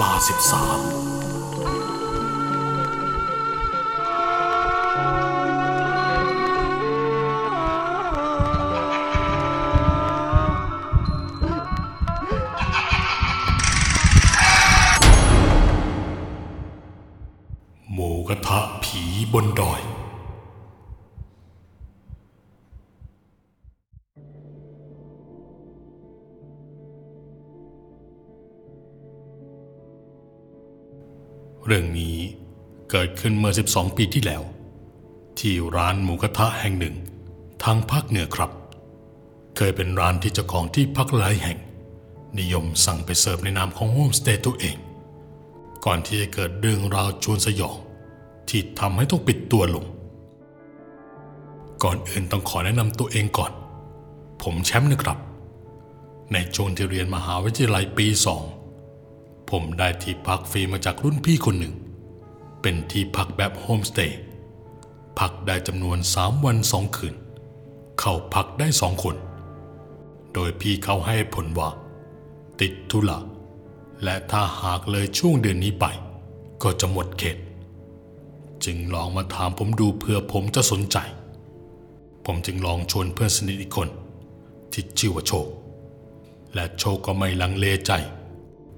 ลาสิบสาม เรื่องนี้เกิดขึ้นเมื่อ 12 ปีที่แล้ว ที่ร้านหมูกระทะแห่งหนึ่ง ทางภาคเหนือครับ เคยเป็นร้านที่เจ้าของที่พักหลายแห่ง นิยมสั่งไปเสิร์ฟในนามของโฮมสเตย์ตัวเอง ก่อนที่จะเกิดเรื่องราวชวนสยอง ที่ทำให้ต้องปิดตัวลง ก่อนอื่นต้องขอแนะนำตัวเองก่อน ผมแชมป์นะครับ ในช่วงที่เรียนมหาวิทยาลัยปีสอง ผมได้ที่พักฟรีมาจากรุ่นพี่คนหนึ่ง เป็นที่พักแบบโฮมสเตย์พักได้จำนวนสามวันสองคืน เข้าพักได้สองคน โดยพี่เขาให้ผลว่า ติดธุระและถ้าหากเลยช่วงเดือนนี้ไป ก็จะหมดเขต จึงลองมาถามผมดูเพื่อผมจะสนใจ ผมจึงลองชวนเพื่อนสนิทอีกคน ที่ชื่อว่าโชค และโชคก็ไม่ลังเลใจ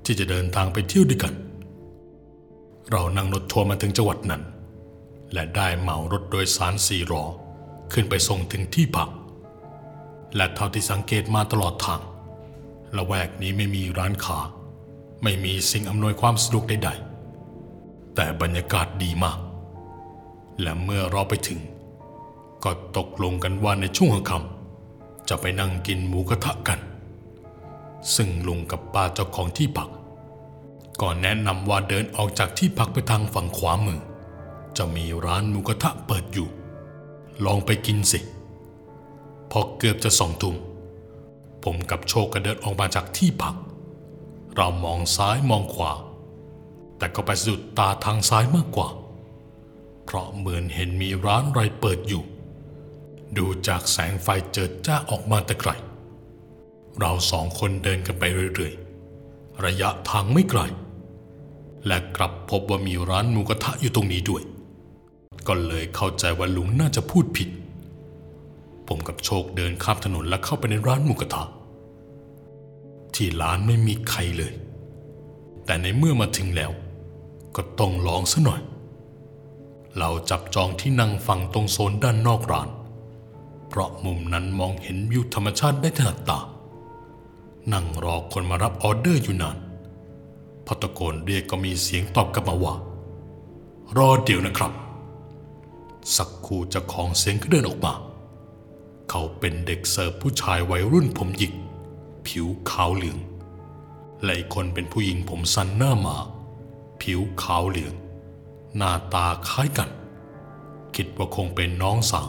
ที่จะเดินทางไปเที่ยวด้วยกัน เรานั่งรถทัวร์มาถึงจังหวัดนั้น และได้เหมารถโดยสารสี่ล้อขึ้นไปส่งถึงที่พัก และเท่าที่สังเกตมาตลอดทางละแวกนี้ไม่มีร้านค้าไม่มีสิ่งอำนวยความสะดวกใดๆ แต่บรรยากาศดีมาก และเมื่อเราไปถึง ก็ตกลงกันว่าในช่วงค่ำจะไปนั่งกินหมูกระทะกัน ซึ่งลุงกับป้าเจ้าของที่พัก ก่อนแนะนำว่าเดินออกจากที่พักไปทางฝั่งขวามือ จะมีร้านหมูกระทะเปิดอยู่ ลองไปกินสิ พอเกือบจะสองทุ่มผมกับโชคก็เดินออกมาจากที่พัก เรามองซ้ายมองขวา แต่ก็ไปสะดุดตาทางซ้ายมากกว่า เพราะเหมือนเห็นมีร้านอะไรเปิดอยู่ ดูจากแสงไฟเจิดจ้าออกมาแต่ไกลเราสองคนเดินกันไปเรื่อยๆ ระยะทางไม่ไกล และกลับพบว่ามีร้านหมูกระทะอยู่ตรงนี้ด้วย ก็เลยเข้าใจว่าลุงน่าจะพูดผิด ผมกับโชคเดินข้ามถนนและเข้าไปในร้านหมูกระทะ ที่ร้านไม่มีใครเลย แต่ในเมื่อมาถึงแล้ว ก็ต้องลองซะหน่อย เราจับจองที่นั่งฝั่งตรงโซนด้านนอกร้าน เพราะมุมนั้นมองเห็นวิวธรรมชาติได้ถนัดตา นั่งรอคนมารับออเดอร์อยู่นาน พอตะโกนเรียกก็มีเสียงตอบกลับมาว่ารอเดี๋ยวนะครับ สักครู่จ้าของเสียงก็เดินออกมา เขาเป็นเด็กเสิร์ฟผู้ชายวัยรุ่นผมหยิก ผิวขาวเหลือง และอีกคนเป็นผู้หญิงผมสั้นหน้าหมา ผิวขาวเหลือง หน้าตาคล้ายกัน คิดว่าคงเป็นน้องสาว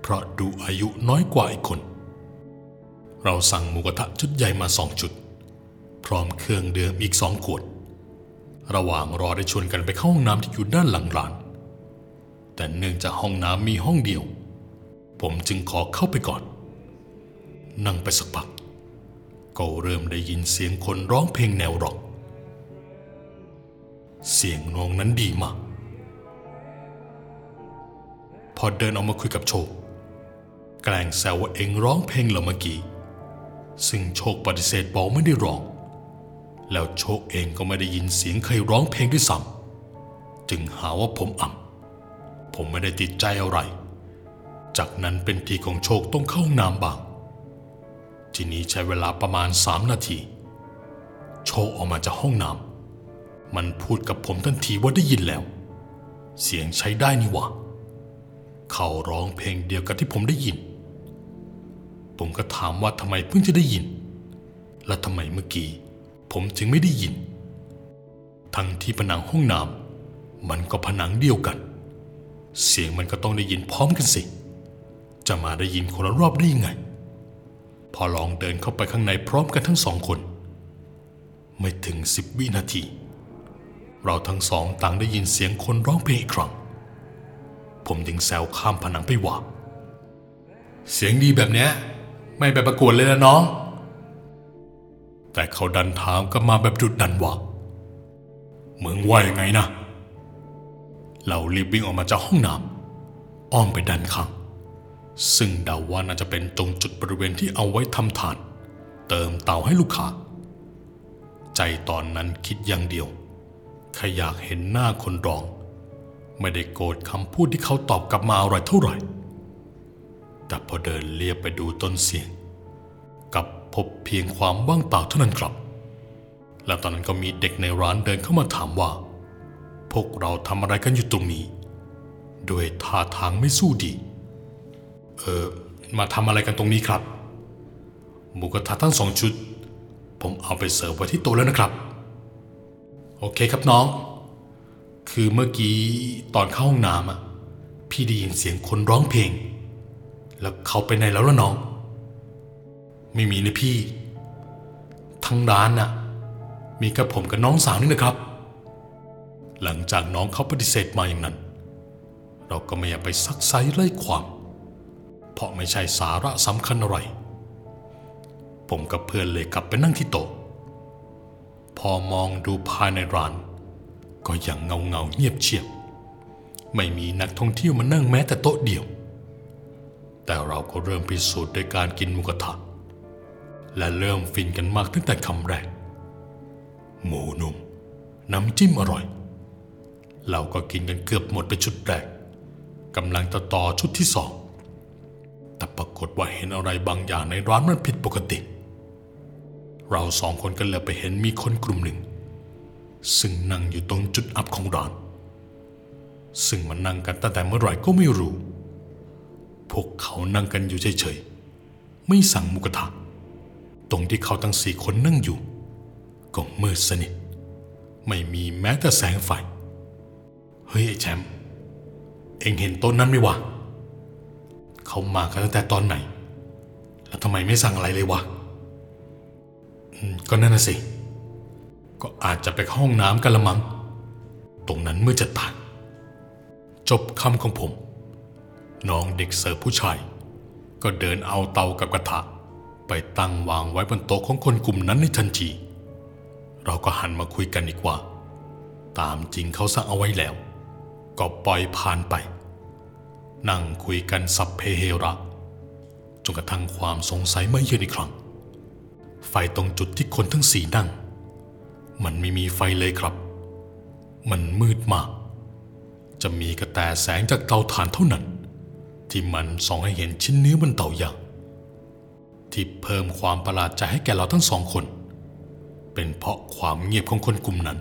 เพราะดูอายุน้อยกว่าอีกคน เราสั่งหมูกระทะชุดใหญ่มาสองชุด พร้อมเครื่องดื่มอีกสองขวด ระหว่างรอได้ชวนกันไปเข้าห้องน้ำที่อยู่ด้านหลังร้าน แต่เนื่องจากห้องน้ำมีห้องเดียว ผมจึงขอเข้าไปก่อน นั่งไปสักพัก ก็เริ่มได้ยินเสียงคนร้องเพลงแนวร็อก เสียงน้องนั้นดีมาก พอเดินออกมาคุยกับโชคแกล้งแซวว่าเองร้องเพลงเหรอเมื่อกี้ ซึ่งโชคปฏิเสธบอกไม่ได้ร้อง แล้วโชคเองก็ไม่ได้ยินเสียงใครร้องเพลงด้วยซ้ำจึงหาว่าผมอ่ำผมไม่ได้ติดใจอะไร จากนั้นเป็นทีของโชคต้องเข้าห้องน้ำบ้าง ทีนี้ใช้เวลาประมาณสามนาที โชคออกมาจากห้องน้ำมันพูดกับผมทันทีว่าได้ยินแล้ว เสียงใช้ได้นี่หว่าเขาร้องเพลงเดียวกับที่ผมได้ยิน ผมก็ถามว่าทำไมเพิ่งจะได้ยิน และทำไมเมื่อกี้ ผมจึงไม่ได้ยิน ทั้งที่ผนังห้องน้ำมันก็ผนังเดียวกัน เสียงมันก็ต้องได้ยินพร้อมกันสิ จะมาได้ยินคนละรอบได้ยังไง พอลองเดินเข้าไปข้างในพร้อมกันทั้งสองคน ไม่ถึงสิบวินาที เราทั้งสองต่างได้ยินเสียงคนร้องเพลงอีกครั้ง ผมจึงแซวข้ามผนังไปว่า เสียงดีแบบเนี้ย ไม่ไปประกวดเลยนะน้อง แต่เขาดันถามกลับมาแบบดุดดันว่ามึงว่ายังไงนะ เรารีบวิ่งออกมาจากห้องน้ำอ้อมไปด้านข้าง ซึ่งเดาว่าน่าจะเป็นตรงจุดบริเวณที่เอาไว้ทำฐาน เติมเตาให้ลูกค้า ใจตอนนั้นคิดอย่างเดียวแค่อยากเห็นหน้าคนร้อง ไม่ได้โกรธคำพูดที่เขาตอบกลับมาอะไรเท่าไหร่ แต่พอเดินเลียบไปดูต้นเสียง พบเพียงความว่างเปล่าเท่านั้นครับ แล้วตอนนั้นก็มีเด็กในร้านเดินเข้ามาถามว่า พวกเราทำอะไรกันอยู่ตรงนี้ด้วยท่าทางไม่สู้ดี เออ มาทำอะไรกันตรงนี้ครับ หมูกระทะทั้งสองชุด ผมเอาไปเสิร์ฟไว้ที่โต๊ะแล้วนะครับ โอเคครับน้อง คือเมื่อกี้ตอนเข้าห้องน้ำอะ พี่ได้ยินเสียงคนร้องเพลง แล้วเขาไปไหนแล้วล่ะน้อง ไม่มีนะพี่ ทั้งร้านน่ะ มีกับผมกับน้องสาวนี่นะครับ หลังจากน้องเขาปฏิเสธมาอย่างนั้น เราก็ไม่อยากไปซักไซไล่ความ เพราะไม่ใช่สาระสำคัญอะไร ผมกับเพื่อนเลยกลับไปนั่งที่โต๊ะพอมองดูภายในร้าน ก็ยังเงาเงาเงียบเชียบ ไม่มีนักท่องเที่ยวมานั่งแม้แต่โต๊ะเดียว แต่เราก็เริ่มพิสูจน์ด้วยการกินมูกระทะ และเริ่มฟินกันมากตั้งแต่คำแรก หมูนุ่ม น้ำจิ้มอร่อย เราก็กินกันเกือบหมดไปชุดแรกกำลังจะต่อชุดที่สอง แต่ปรากฏว่าเห็นอะไรบางอย่างในร้านมันผิดปกติ เราสองคนก็เลยไปเห็นมีคนกลุ่มหนึ่ง ซึ่งนั่งอยู่ตรงจุดอับของร้าน ซึ่งมันนั่งกันตั้งแต่เมื่อไหร่ก็ไม่รู้ พวกเขานั่งกันอยู่เฉยๆ ไม่สั่งมุกทะ ตรงที่เขาทั้งสี่คนนั่งอยู่ ก็มืดสนิท ไม่มีแม้แต่แสงไฟ เฮ้ย ไอ้แชมป์เอ็งเห็นต้นนั้นไหมวะ เขามากันตั้งแต่ตอนไหน แล้วทำไมไม่สั่งอะไรเลยวะก็นั่นน่ะสิ ก็อาจจะไปห้องน้ำกันละมัง้งตรงนั้นเมื่อจะตายจบคำของผม น้องเด็กเสิร์ฟผู้ชาย ก็เดินเอาเตากับกระทะ ไปตั้งวางไว้บนโต๊ะของคนกลุ่มนั้นในทันที เราก็หันมาคุยกันอีกว่า ตามจริงเขาสั่งเอาไว้แล้ว ก็ปล่อยผ่านไป นั่งคุยกันสับเพเฮระจนกระทั่งความสงสัยไม่เยือนอีกครั้ง ไฟตรงจุดที่คนทั้งสี่นั่ง มันไม่มีไฟเลยครับ มันมืดมาก จะมีกระแต่แสงจากเตาถ่านเท่านั้น ที่มันส่องให้เห็นชิ้นเนื้อบนเตาย่าง ที่เพิ่มความประหลาดใจให้แก่เราทั้งสองคน เป็นเพราะความเงียบของคนกลุ่มนั้น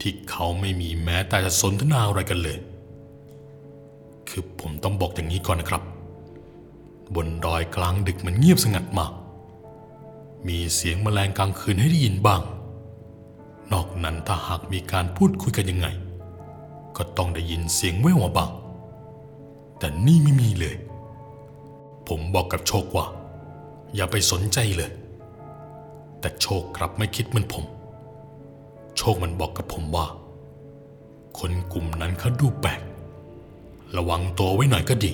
ที่เขาไม่มีแม้แต่จะสนทนาอะไรกันเลย คือผมต้องบอกอย่างนี้ก่อนนะครับ บนดอยกลางดึกมันเงียบสงัดมาก มีเสียงแมลงกลางคืนให้ได้ยินบ้าง นอกนั้นถ้าหากมีการพูดคุยกันยังไง ก็ต้องได้ยินเสียงแว่วมาบ้าง แต่นี่ไม่มีเลยผมบอกกับโชคว่า อย่าไปสนใจเลย แต่โชคกลับไม่คิดเหมือนผม โชคมันบอกกับผมว่า คนกลุ่มนั้นเขาดูแปลก ระวังตัวไว้หน่อยก็ดี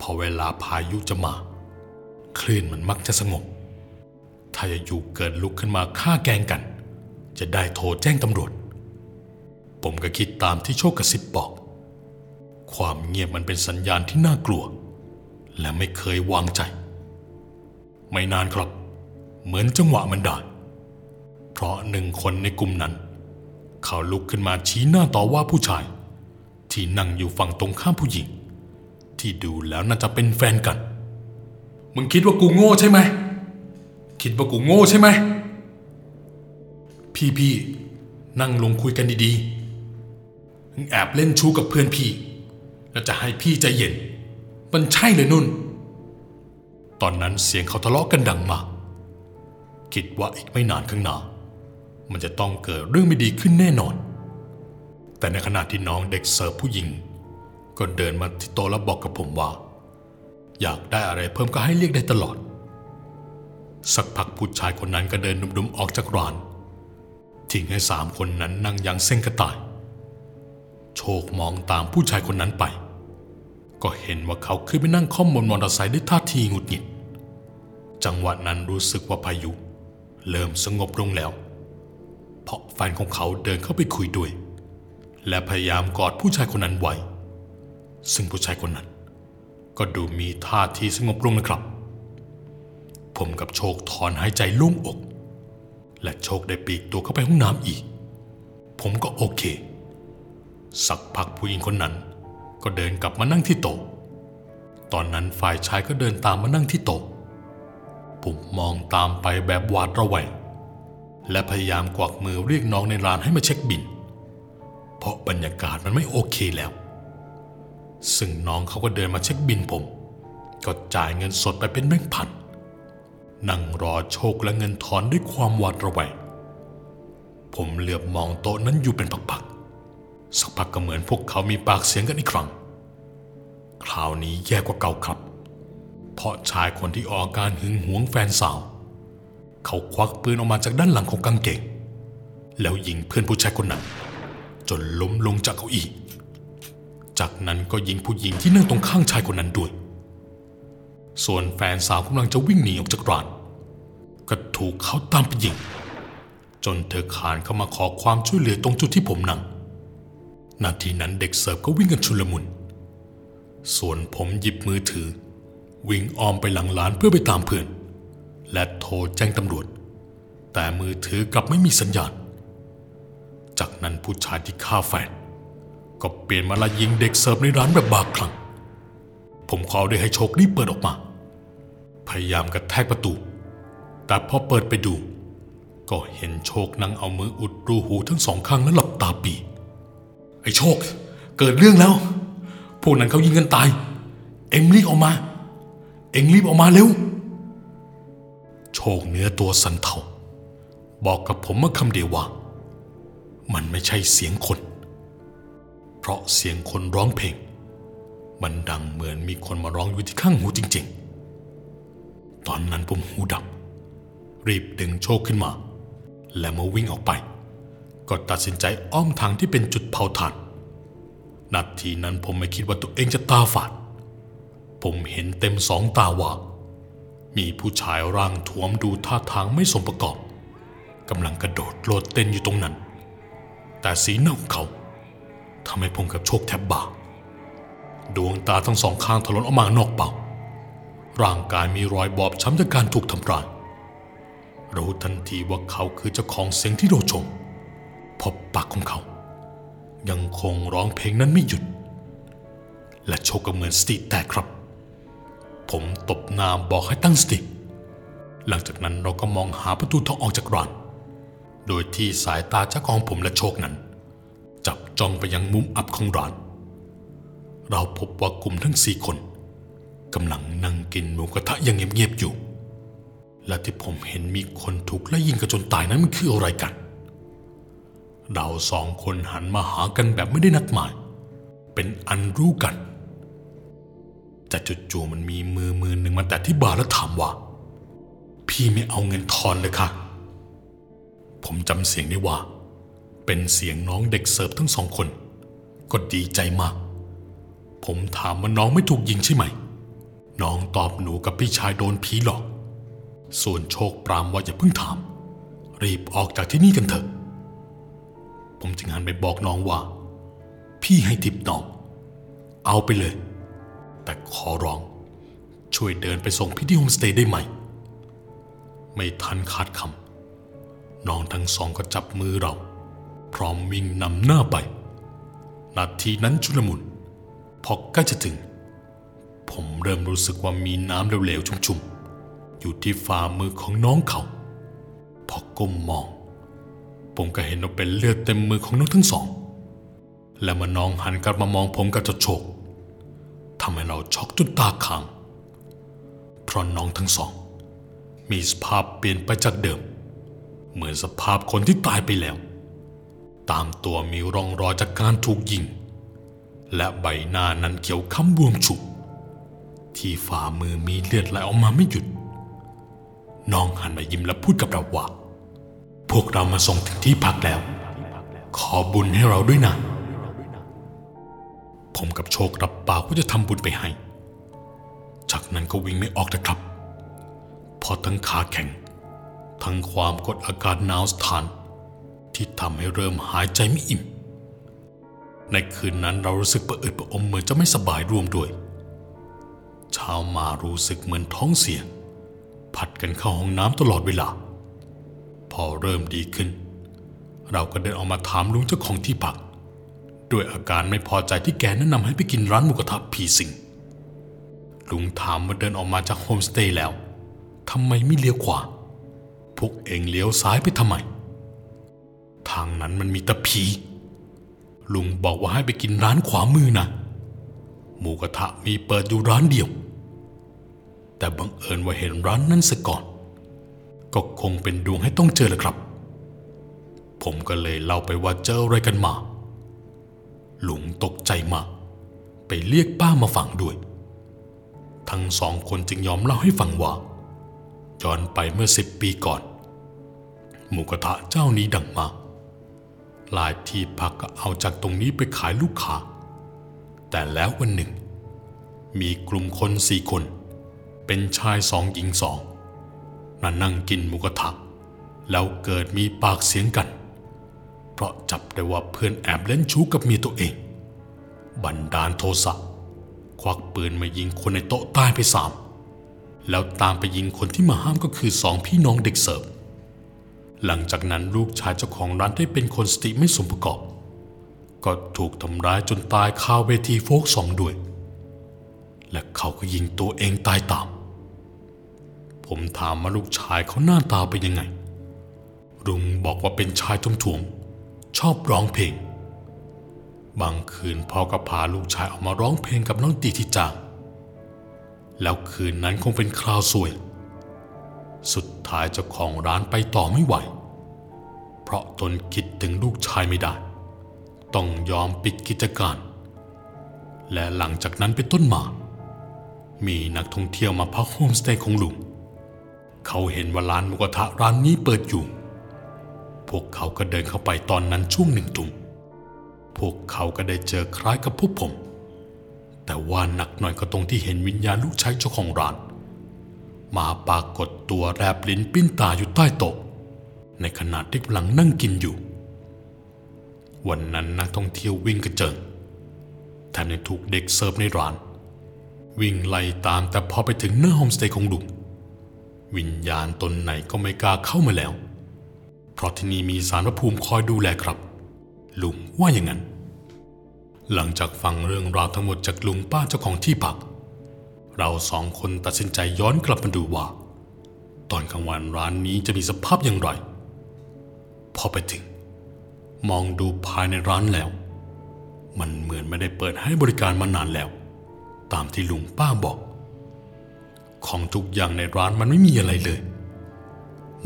พอเวลาพายุจะมา คลื่นมันมักจะสงบ ถ้าจะอยู่เกิดลุกขึ้นมาฆ่าแกงกัน จะได้โทรแจ้งตำรวจ ผมก็คิดตามที่โชคกระซิบบอก ความเงียบมันเป็นสัญญาณที่น่ากลัว และไม่เคยวางใจ ไม่นานครับ เหมือนจังหวะมันได้ เพราะหนึ่งคนในกลุ่มนั้น เขาลุกขึ้นมาชี้หน้าต่อว่าผู้ชาย ที่นั่งอยู่ฝั่งตรงข้ามผู้หญิง ที่ดูแล้วน่าจะเป็นแฟนกัน มึงคิดว่ากูโง่ใช่ไหม คิดว่ากูโง่ใช่ไหม พี่พี่นั่งลงคุยกันดีๆมึงแอบเล่นชู้กับเพื่อนพี่ แล้วจะให้พี่ใจเย็น มันใช่เลยนุ่น ตอนนั้นเสียงเขาทะเลาะกันดังมาก คิดว่าอีกไม่นานข้างหน้า มันจะต้องเกิดเรื่องไม่ดีขึ้นแน่นอน แต่ในขณะที่น้องเด็กเสิร์ฟผู้หญิง ก็เดินมาที่โต๊ะแล้วบอกกับผมว่า อยากได้อะไรเพิ่มก็ให้เรียกได้ตลอด สักพักผู้ชายคนนั้นก็เดินดุมๆออกจากร้านทิ้งให้สามคนนั้นนั่งอย่างเส้นกระต่าย โชคมองตามผู้ชายคนนั้นไป ก็เห็นว่าเขาขึ้นไปนั่งค่อมบนมอเตอร์ไซค์ด้วยท่าทีหงุดหงิด จังหวะนั้นรู้สึกว่าพายุ เริ่มสงบลงแล้ว เพราะแฟนของเขาเดินเข้าไปคุยด้วย และพยายามกอดผู้ชายคนนั้นไว้ ซึ่งผู้ชายคนนั้น ก็ดูมีท่าทีสงบลงนะครับ ผมกับโชคถอนหายใจโล่งอก และโชคได้ปีกตัวเข้าไปห้องน้ำอีก ผมก็โอเค สักพักผู้หญิงคนนั้นก็เดินกลับมานั่งที่โต๊ะ ตอนนั้นฝ่ายชายก็เดินตามมานั่งที่โต๊ะ ผมมองตามไปแบบหวาดระแวงและพยายามกวักมือเรียกน้องในร้านให้มาเช็คบิน เพราะบรรยากาศมันไม่โอเคแล้ว ซึ่งน้องเขาก็เดินมาเช็คบินผม ก็จ่ายเงินสดไปเป็นแบงค์พันนั่งรอโชคและเงินทอนด้วยความหวาดระแวงผมเหลือบมองโต๊ะนั้นอยู่เป็นพักๆสักพักก็เหมือนพวกเขามีปากเสียงกันอีกครั้ง คราวนี้แย่กว่าเก่าครับ เพราะชายคนที่ออกอาการหึงหวงแฟนสาว เขาควักปืนออกมาจากด้านหลังของกางเกงแล้วยิงเพื่อนผู้ชายคนนั้น จนล้มลงจากเก้าอี้ จากนั้นก็ยิงผู้หญิงที่นั่งตรงข้างชายคนนั้นด้วย ส่วนแฟนสาวกำลังจะวิ่งหนีออกจากร้านก็ถูกเขาตามไปยิง จนเธอขานเข้ามาขอความช่วยเหลือตรงจุดที่ผมนั่ง นาทีนั้นเด็กเสิร์ฟก็วิ่งกันชุลมุน ส่วนผมหยิบมือถือ วิ่งอ้อมไปหลังร้านเพื่อไปตามเพื่อน และโทรแจ้งตำรวจ แต่มือถือกลับไม่มีสัญญาณ จากนั้นผู้ชายที่ฆ่าแฟน ก็เปลี่ยนมาล่ยิงเด็กเสิร์ฟในร้านแบบบาคลั่งผมขอได้ให้โชครีบเปิดออกมา พยายามกระแทกประตู แต่พอเปิดไปดู ก็เห็นโชคนั่งเอามืออุดรูหูทั้งสองข้างและหลับตาปี ไอ้โชค เกิดเรื่องแล้ว พวกนั้นเขายิงกันตาย เอ็งรีบออกมา เอ็งรีบออกมาเร็ว โชคเนื้อตัวสันเทาบอกกับผมเมื่อคำเดียวว่า มันไม่ใช่เสียงคน เพราะเสียงคนร้องเพลง มันดังเหมือนมีคนมาร้องอยู่ที่ข้างหูจริง ๆ ตอนนั้นผมหูดับ รีบดึงโชคขึ้นมา และมื่อวิ่งออกไป ก็ตัดสินใจอ้อมทางที่เป็นจุดเผาถ่าน นาทีนั้นผมไม่คิดว่าตัวเองจะตาฝาด ผมเห็นเต็มสองตาว่า มีผู้ชายร่างท้วมดูท่าทางไม่สมประกอบกำลังกระโดดโลดเต้นอยู่ตรงนั้น แต่สีหน้าของเขาทำให้ผมกับโชคแทบบาดวงตาทั้งสองข้างถลนออกมานอกเป่า ร่างกายมีรอยบอบช้ำจากการถูกทำร้ายรู้ทันทีว่าเขาคือเจ้าของเสียงที่โดชมเพบปากของเขา ยังคงร้องเพลงนั้นไม่หยุด และโชคก็เหมือนสติแตกครับ ผมตบน้าบอกให้ตั้งสติ หลังจากนั้นเราก็มองหาประตูทางออกจากร้าน โดยที่สายตาเจ้าของผมและโชคนั้น จับจ้องไปยังมุมอับของร้าน เราพบว่ากลุ่มทั้งสี่คนกำลังนั่งกินหมูกระทะอย่างเงียบๆอยู่ และที่ผมเห็นมีคนถูกไล่ยิงกันจนตายนั้นมันคืออะไรกัน เราสองคนหันมาหากันแบบไม่ได้นัดหมาย เป็นอันรู้กัน แต่จู่ๆมันมีมือมือหนึ่งมาแตะที่บ่าแล้วถามว่า พี่ไม่เอาเงินทอนเลยค่ะ ผมจำเสียงได้ว่า เป็นเสียงน้องเด็กเสิร์ฟทั้งสองคน ก็ดีใจมาก ผมถามว่าน้องไม่ถูกยิงใช่ไหม น้องตอบหนูกับพี่ชายโดนผีหลอก ส่วนโชคปรามว่าอย่าเพิ่งถาม รีบออกจากที่นี่กันเถอะ ผมจึงหันไปบอกน้องว่า พี่ให้ทิปน้อง เอาไปเลย แต่ขอร้อง ช่วยเดินไปส่งพี่ที่โฮมสเตย์ได้ไหม ไม่ทันขาดคำน้องทั้งสองก็จับมือเรา พร้อมวิ่งนำหน้าไป นาทีนั้นชุลมุน พอใกล้จะถึง ผมเริ่มรู้สึกว่ามีน้ำเหลวๆชุ่มๆ อยู่ที่ฝ่ามือของน้องเขา พอก้มมอง ผมก็เห็นว่าเป็นเลือดเต็มมือของน้องทั้งสอง และเมื่อน้องหันกลับมามองผมกับจะโชก ทำให้เราช็อกจนตาค้าง เพราะน้องทั้งสอง มีสภาพเปลี่ยนไปจากเดิม เหมือนสภาพคนที่ตายไปแล้ว ตามตัวมีร่องรอยจากการถูกยิง และใบหน้านั้นเขียวค้ำบวมฉุกที่ฝ่ามือมีเลือดไหลออกมาไม่หยุด น้องหันมายิ้มและพูดกับเราว่า พวกเรามาส่งถึงที่พักแล้ว ขอบุญให้เราด้วยนะ ผมกับโชครับปากว่าจะทำบุญไปให้ จากนั้นก็วิ่งไม่ออกนะครับเพราะทั้งขาแข็ง ทั้งความกดอากาศหนาวสถานที่ที่ทำให้เริ่มหายใจไม่อิ่ม ในคืนนั้นเรารู้สึกประอึดประอมเหมือนจะไม่สบายร่วมด้วย เช้ามารู้สึกเหมือนท้องเสีย ผัดกันเข้าห้องน้ำตลอดเวลา พอเริ่มดีขึ้น เราก็เดินออกมาถามลุงเจ้าของที่พัก ด้วยอาการไม่พอใจที่แกแนะนำให้ไปกินร้านหมูกระทะผีสิงลุงถามว่าเดินออกมาจากโฮมสเตย์แล้วทำไมไม่เลี้ยวขวา พวกเองเลี้ยวซ้ายไปทำไม ทางนั้นมันมีตะผี ลุงบอกว่าให้ไปกินร้านขวามือนะหมูกระทะมีเปิดอยู่ร้านเดียว แต่บังเอิญว่าเห็นร้านนั้นซะก่อน ก็คงเป็นดวงให้ต้องเจอแหละครับ ผมก็เลยเล่าไปว่าเจออะไรกันมา หลุงตกใจมาก ไปเรียกป้ามาฟังด้วย ทั้งสองคนจึงยอมเล่าให้ฟังว่า ย้อนไปเมื่อสิบปีก่อน หมูกระทะเจ้านี้ดังมากหลายที่พักก็เอาจากตรงนี้ไปขายลูกค้า แต่แล้ววันหนึ่ง มีกลุ่มคนสี่คน เป็นชายสองหญิงสองนั่งกินหมูกระทะแล้วเกิดมีปากเสียงกัน ราะจับได้ว่าเพื่อนแอบเล่นชู้กับเมียตัวเอง บันดาลโทสะควักปืนมายิงคนในโต๊ะตายไปสามแล้วตามไปยิงคนที่มาห้ามก็คือสองพี่น้องเด็กเสิร์ฟหลังจากนั้นลูกชายเจ้าของร้านได้เป็นคนสติไม่สมประกอบ ก็ถูกทำร้ายจนตายคาเวทีโฟกสองด้วย และเขาก็ยิงตัวเองตายตาม ผมถามว่าลูกชายเขาหน้าตาเป็นยังไงลุงบอกว่าเป็นชายทุ่มถ่วง ชอบร้องเพลง บางคืนพ่อก็พาลูกชายออกมาร้องเพลงกับน้องตีที่จางแล้วคืนนั้นคงเป็นคราวสวย สุดท้ายเจ้าของร้านไปต่อไม่ไหว เพราะตนคิดถึงลูกชายไม่ได้ ต้องยอมปิดกิจการ และหลังจากนั้นเป็นต้นมา มีนักท่องเที่ยวมาพักโฮมสเตย์ของลุง เขาเห็นว่าร้านหมูกระทะร้านนี้เปิดอยู่ พวกเขาก็เดินเข้าไปตอนนั้นช่วงหนึ่งทุ่มพวกเขาก็ได้เจอคล้ายกับพวกผม แต่ว่าหนักหน่อยก็ตรงที่เห็นวิญญาณลูกชายเจ้าของร้าน มาปรากฏตัวแรบลิ้นปิ้นตาอยู่ใต้โต๊ะในขณะที่กำลังนั่งกินอยู่ วันนั้นนักท่องเที่ยววิ่งกระเจิงแถมยังถูกเด็กเสิร์ฟในร้าน วิ่งไล่ตามแต่พอไปถึงหน้าโฮมสเตย์ของลุงวิญญาณตนไหนก็ไม่กล้าเข้ามาแล้ว ราะที่นี่มีสารพระภูมิคอยดูแลครับ ลุงว่าอย่างนั้น หลังจากฟังเรื่องราวทั้งหมดจากลุงป้าเจ้าของที่พัก เราสองคนตัดสินใจย้อนกลับมาดูว่า ตอนกลางวันร้านนี้จะมีสภาพอย่างไร พอไปถึง มองดูภายในร้านแล้ว มันเหมือนไม่ได้เปิดให้บริการมานานแล้ว ตามที่ลุงป้าบอก ของทุกอย่างในร้านมันไม่มีอะไรเลย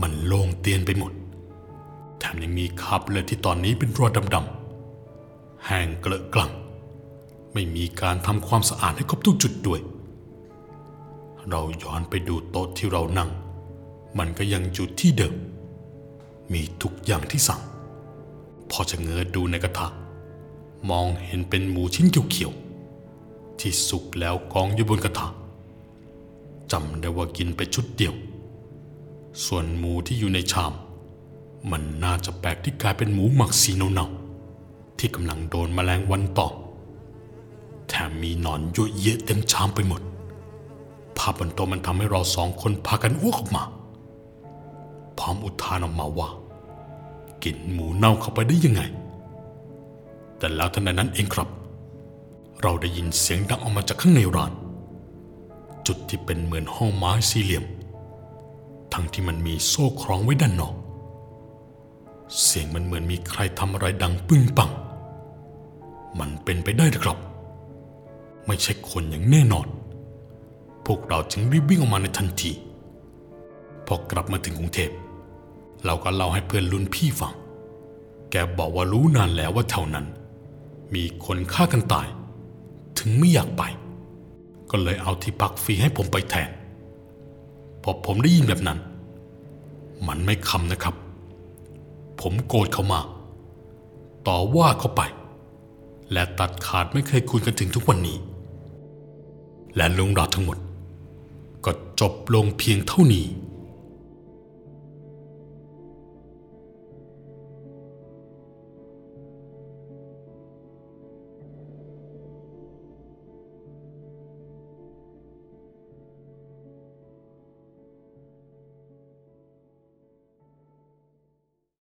มันโล่งเตียนไปหมด แถมยังมีคราบเลือดที่ตอนนี้เป็นรอยดำๆแห้งเกลอะกลังไม่มีการทำความสะอาดให้ครบทุกจุดด้วย เราย้อนไปดูโต๊ะที่เรานั่ง มันก็ยังอยู่ที่เดิม มีทุกอย่างที่สั่ง พอจะเงยดูในกระทะมองเห็นเป็นหมูชิ้นเขียวๆที่สุกแล้วกองอยู่บนกระทะจำได้ว่ากินไปชุดเดียว ส่วนหมูที่อยู่ในชาม มันน่าจะแปลกที่กลายเป็นหมูหมักสีเนาๆที่กำลังโดนแมลงวันตอมแถมมีหนอนเยอะเยะเต็มชามไปหมด ภาพบนโต๊ะมันทำให้เราสองคนพากันอ้วกออกมา พร้อมอุทานออกมาว่า กินหมูเน่าเข้าไปได้ยังไง แต่แล้วทันใดนั้นเองครับ เราได้ยินเสียงดังออกมาจากข้างในร้าน จุดที่เป็นเหมือนห้องไม้สี่เหลี่ยม ทั้งที่มันมีโซ่คล้องไว้ด้านนอก เสียงมันเหมือนมีใครทำอะไรดังปึ้งปัง มันเป็นไปได้หรือครับ ไม่ใช่คนอย่างแน่นอน พวกเราจึงรีบวิ่งออกมาในทันที พอกลับมาถึงกรุงเทพ เราก็เล่าให้เพื่อนรุ่นพี่ฟัง แกบอกว่ารู้นานแล้วว่าแถวนั้น มีคนฆ่ากันตาย ถึงไม่อยากไป ก็เลยเอาที่พักฟรีให้ผมไปแทน พอผมได้ยินแบบนั้น มันไม่คำนะครับ ผมโกรธเขามา ต่อว่าเขาไป และตัดขาดไม่เคยคุยกันถึงทุกวันนี้ และเรื่องราวทั้งหมด ก็จบลงเพียงเท่านี้